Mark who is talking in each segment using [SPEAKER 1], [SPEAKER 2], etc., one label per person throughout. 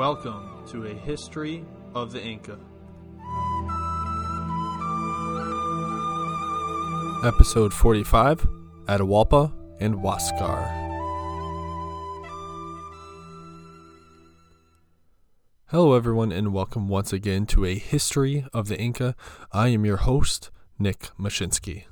[SPEAKER 1] Welcome to a history of the Inca. Episode 45 Atahualpa and Huascar. Hello, everyone, and welcome once again to a history of the Inca. I am your host, Nick Mashinsky.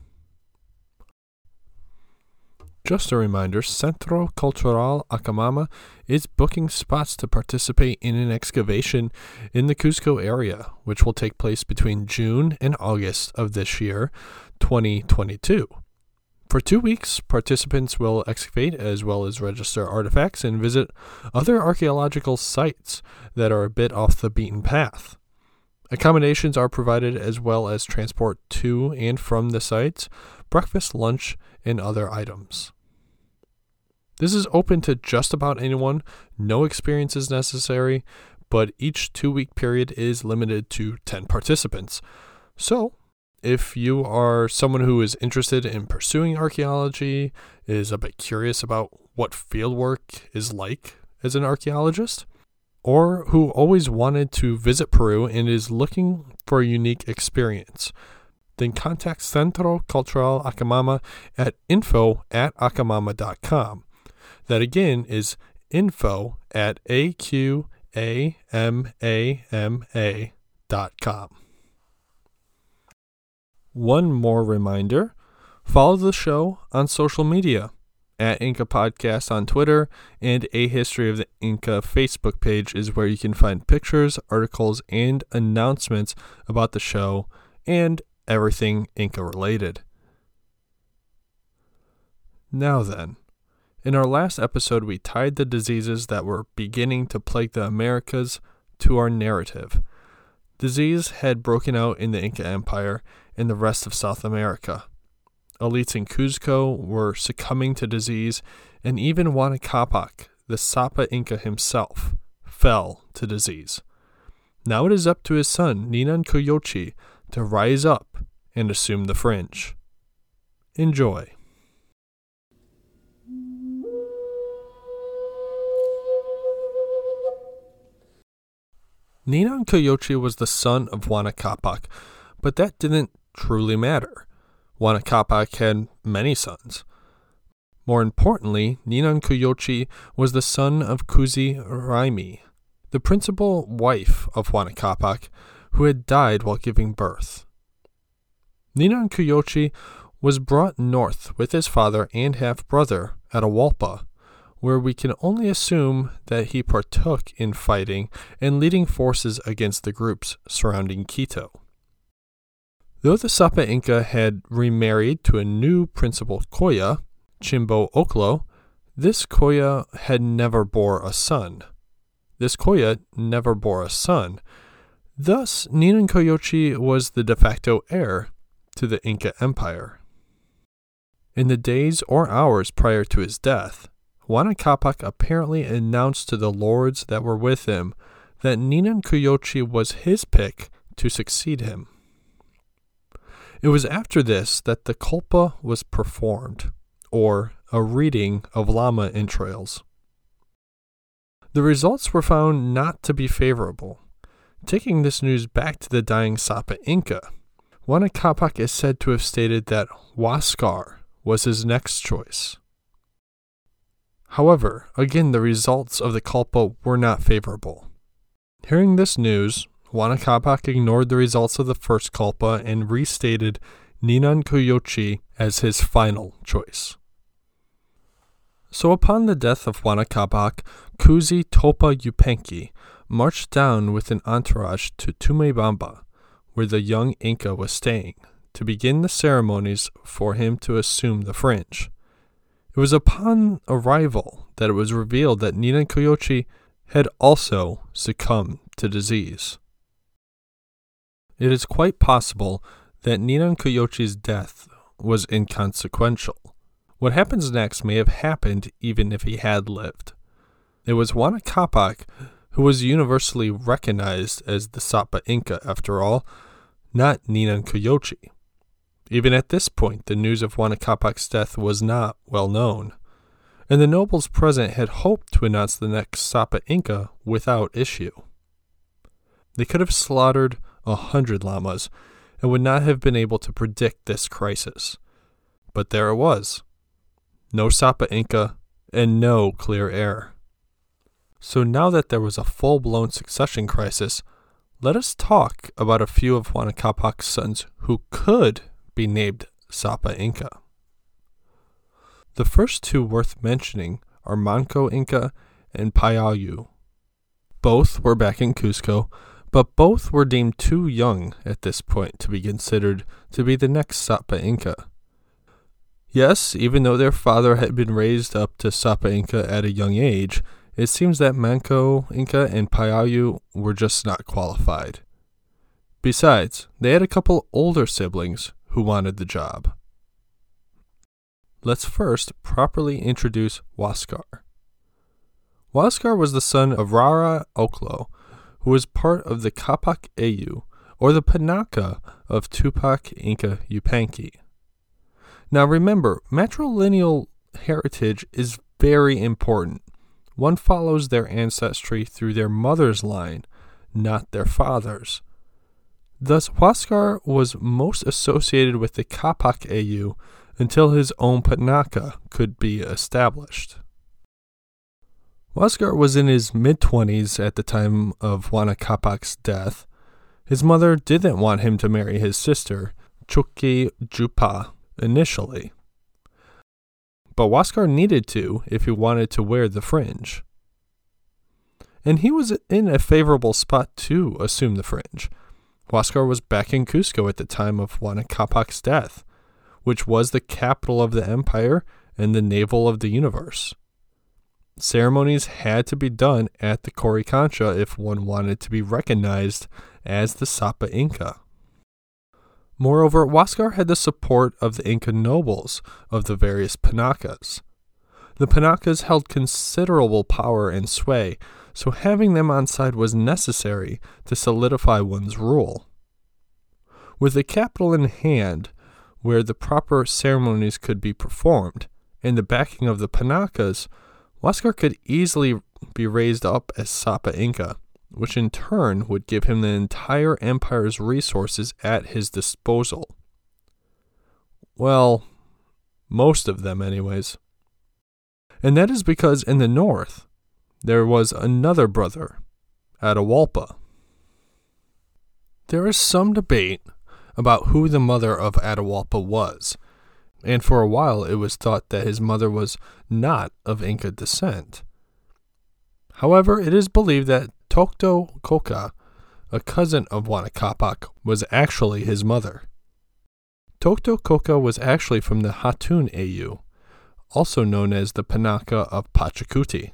[SPEAKER 1] Just a reminder Centro Cultural Acamama is booking spots to participate in an excavation in the Cusco area, which will take place between June and August of this year, 2022. For two weeks, participants will excavate as well as register artifacts and visit other archaeological sites that are a bit off the beaten path. Accommodations are provided as well as transport to and from the sites, breakfast, lunch, and other items. This is open to just about anyone, no experience is necessary, but each two week period is limited to 10 participants. So, if you are someone who is interested in pursuing archaeology, is a bit curious about what fieldwork is like as an archaeologist, or who always wanted to visit Peru and is looking for a unique experience, then contact Centro Cultural Acamama at info at aqamama.com. That again is info at aqamama.com. One more reminder follow the show on social media at Inca Podcast on Twitter, and A History of the Inca Facebook page is where you can find pictures, articles, and announcements about the show and everything Inca related. Now then, in our last episode, we tied the diseases that were beginning to plague the Americas to our narrative. Disease had broken out in the Inca Empire and the rest of South America. Elites in Cuzco were succumbing to disease, and even Huayna Capac, the Sapa Inca himself, fell to disease. Now it is up to his son, Ninan Cuyochi, to rise up and assume the fringe. Enjoy. Ninan Cuyochi was the son of Huayna Capac, but that didn't truly matter. Huayna Capac had many sons. More importantly, Ninan Cuyochi was the son of Cusi Rimay, the principal wife of Huayna Capac, who had died while giving birth. Ninan Cuyochi was brought north with his father and half brother Atahualpa where we can only assume that he partook in fighting and leading forces against the groups surrounding Quito. Though the Sapa Inca had remarried to a new principal Coya, Chimbo Ocllo, this Coya had never bore a son. This Coya never bore a son. Thus, Ninan was the de facto heir to the Inca Empire. In the days or hours prior to his death, Huayna Capac apparently announced to the lords that were with him that Ninan Cuyochi was his pick to succeed him. It was after this that the calpa was performed, or a reading of llama entrails. The results were found not to be favorable. Taking this news back to the dying Sapa Inca, Huayna Capac is said to have stated that Huascar was his next choice. However, again, the results of the calpa were not favorable. Hearing this news, Capac ignored the results of the first calpa and restated Ninan Cuyochi as his final choice. So upon the death of Huayna Capac, Cusi Topa Yupanqui marched down with an entourage to Tumebamba, where the young Inca was staying, to begin the ceremonies for him to assume the fringe. It was upon arrival that it was revealed that Ninan Cuyochi had also succumbed to disease. It is quite possible that Ninan Cuyochi's death was inconsequential. What happens next may have happened even if he had lived. It was Huayna Capac who was universally recognized as the Sapa Inca, after all, not Ninan Cuyochi. Even at this point, the news of Huayna Capac's death was not well known. and the nobles present had hoped to announce the next Sapa Inca without issue. They could have slaughtered a hundred llamas and would not have been able to predict this crisis. But there it was no Sapa Inca and no clear heir. So now that there was a full blown succession crisis, let us talk about a few of Huayna Capac's sons who could be named Sapa Inca. The first two worth mentioning are Manco Inca and Payayu. Both were back in Cusco, but both were deemed too young at this point to be considered to be the next Sapa Inca. Yes, even though their father had been raised up to Sapa Inca at a young age, it seems that Manco Inca and Payayu were just not qualified. Besides, they had a couple older siblings who wanted the job. Let's first properly introduce Huascar. Huascar was the son of Raura Ocllo, who was part of the Capac Ayllu, or the Panaca of Tupac Inca Yupanqui. Now remember, matrilineal heritage is very important. One follows their ancestry through their mother's line, not their father's. Thus, Huascar was most associated with the Capac Ayllu until his own Panaca could be established. Huascar was in his mid 20s at the time of Huayna Capac's death. His mother didn't want him to marry his sister, Chuqui Huipa, initially. But Huascar needed to if he wanted to wear the fringe. And he was in a favorable spot to assume the fringe. Huascar was back in Cusco at the time of Huayna Capac's death, which was the capital of the empire and the navel of the universe. Ceremonies had to be done at the Coricancha if one wanted to be recognized as the Sapa Inca. Moreover, Huascar had the support of the Inca nobles of the various Panacas. The Panacas held considerable power and sway, so having them on side was necessary to solidify one's rule. With the capital in hand, where the proper ceremonies could be performed, and the backing of the Panacas, Huascar could easily be raised up as Sapa Inca which in turn would give him the entire empire's resources at his disposal. Well, most of them, anyways. And that is because in the north, there was another brother, Atahualpa. There is some debate about who the mother of Atahualpa was, and for a while it was thought that his mother was not of Inca descent. However, it is believed that Tocto Coca, a cousin of Huayna Capac, was actually his mother. Tocto Coca was actually from the Hatun Ayllu, also known as the Panaca of Pachacuti.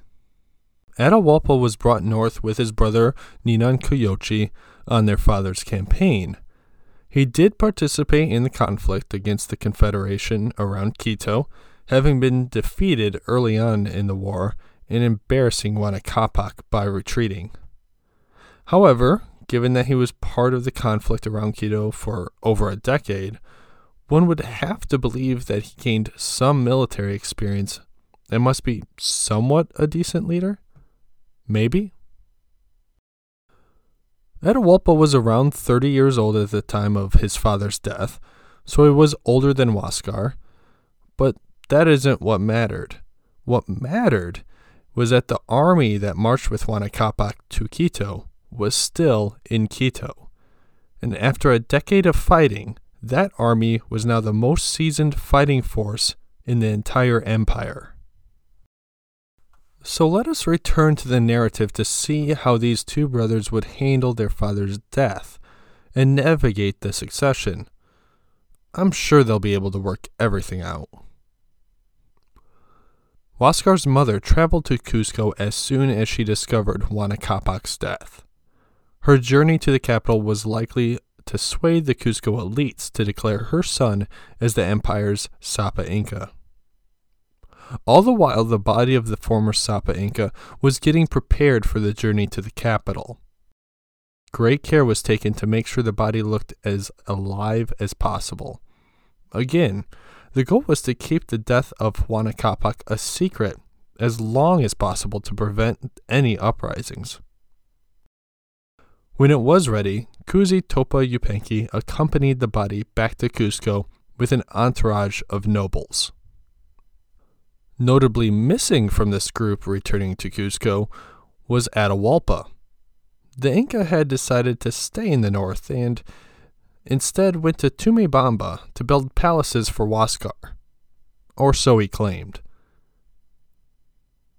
[SPEAKER 1] Atahualpa was brought north with his brother Ninan Cuyochi on their father's campaign. He did participate in the conflict against the Confederation around Quito, having been defeated early on in the war and embarrassing Capac by retreating. However, given that he was part of the conflict around Quito for over a decade, one would have to believe that he gained some military experience and must be somewhat a decent leader? Maybe? Atahualpa was around 30 years old at the time of his father's death, so he was older than Huascar. But that isn't what mattered. What mattered was that the army that marched with Huayna Capac to Quito was still in Quito. And after a decade of fighting, that army was now the most seasoned fighting force in the entire empire. So let us return to the narrative to see how these two brothers would handle their father's death and navigate the succession. I'm sure they'll be able to work everything out. Huascar's mother traveled to Cusco as soon as she discovered Huayna Capac's death. Her journey to the capital was likely to sway the Cusco elites to declare her son as the empire's Sapa Inca. All the while, the body of the former Sapa Inca was getting prepared for the journey to the capital. Great care was taken to make sure the body looked as alive as possible. Again, the goal was to keep the death of Huayna Capac a secret as long as possible to prevent any uprisings. When it was ready, Kusi Topa Yupanqui accompanied the body back to Cusco with an entourage of nobles. Notably missing from this group returning to Cusco was Atahualpa. The Inca had decided to stay in the north and instead went to Tumebamba to build palaces for Huascar. Or so he claimed.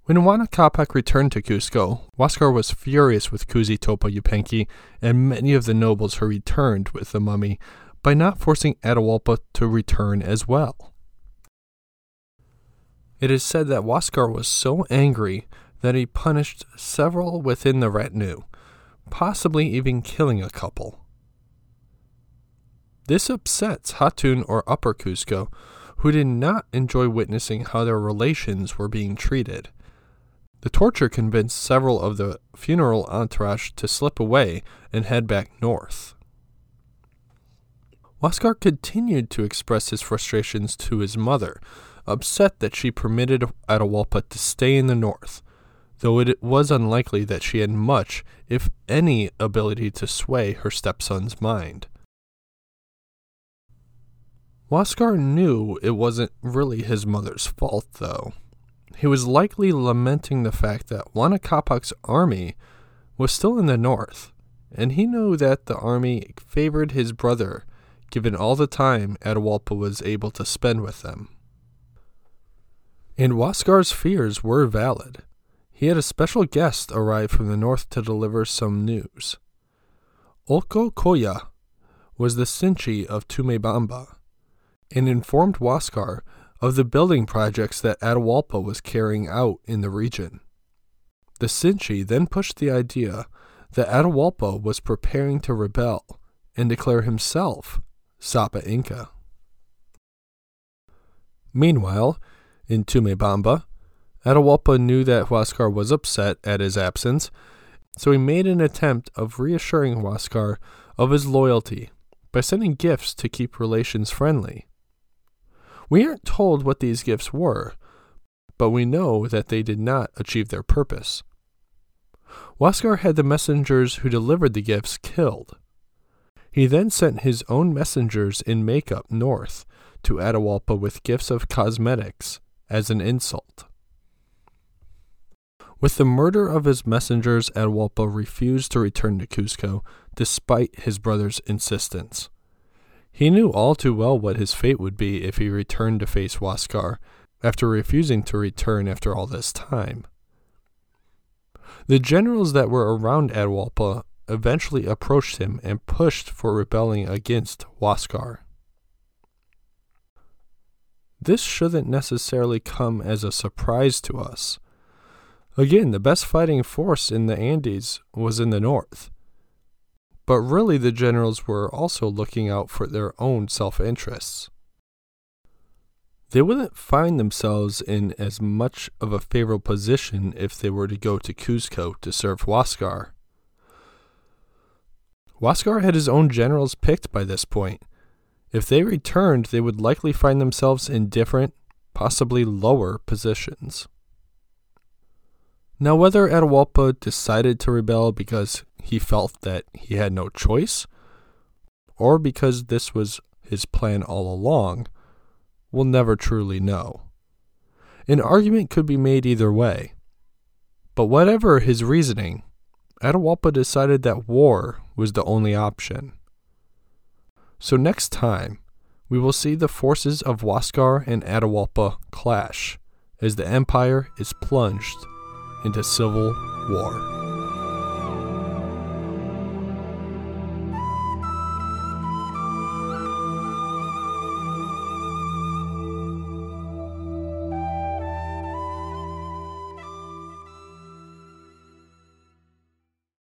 [SPEAKER 1] When Huayna Capac returned to Cusco, Huascar was furious with Kusi Topa Yupanqui and many of the nobles who returned with the mummy by not forcing Atahualpa to return as well. It is said that Huascar was so angry that he punished several within the retinue, possibly even killing a couple. This upsets Hatun or Upper Cusco, who did not enjoy witnessing how their relations were being treated. The torture convinced several of the funeral entourage to slip away and head back north. Huascar continued to express his frustrations to his mother, upset that she permitted Atahualpa to stay in the north, though it was unlikely that she had much, if any, ability to sway her stepson's mind. Huascar knew it wasn't really his mother's fault, though. He was likely lamenting the fact that Capac's army was still in the north, and he knew that the army favored his brother, given all the time Atahualpa was able to spend with them. And Huascar's fears were valid. He had a special guest arrive from the north to deliver some news. Olco Koya was the Sinchi of Tumebamba and informed Huascar of the building projects that Atahualpa was carrying out in the region. The Sinchi then pushed the idea that Atahualpa was preparing to rebel and declare himself Sapa Inca. Meanwhile, in Tumebamba, Atahualpa knew that Huascar was upset at his absence, so he made an attempt of reassuring Huascar of his loyalty by sending gifts to keep relations friendly. We aren't told what these gifts were, but we know that they did not achieve their purpose. Huascar had the messengers who delivered the gifts killed. He then sent his own messengers in makeup north to Atahualpa with gifts of cosmetics as an insult. With the murder of his messengers, Atahualpa refused to return to Cusco despite his brother's insistence. He knew all too well what his fate would be if he returned to face Huascar after refusing to return after all this time. The generals that were around Atahualpa eventually approached him and pushed for rebelling against Huascar. This shouldn't necessarily come as a surprise to us. Again, the best fighting force in the Andes was in the north. But really, the generals were also looking out for their own self interests. They wouldn't find themselves in as much of a favorable position if they were to go to Cuzco to serve Huascar. Huascar had his own generals picked by this point. If they returned, they would likely find themselves in different, possibly lower positions. Now, whether Atahualpa decided to rebel because he felt that he had no choice, or because this was his plan all along, we'll never truly know. An argument could be made either way. But whatever his reasoning, Atahualpa decided that war was the only option. So next time, we will see the forces of Huascar and Atahualpa clash as the empire is plunged into civil war.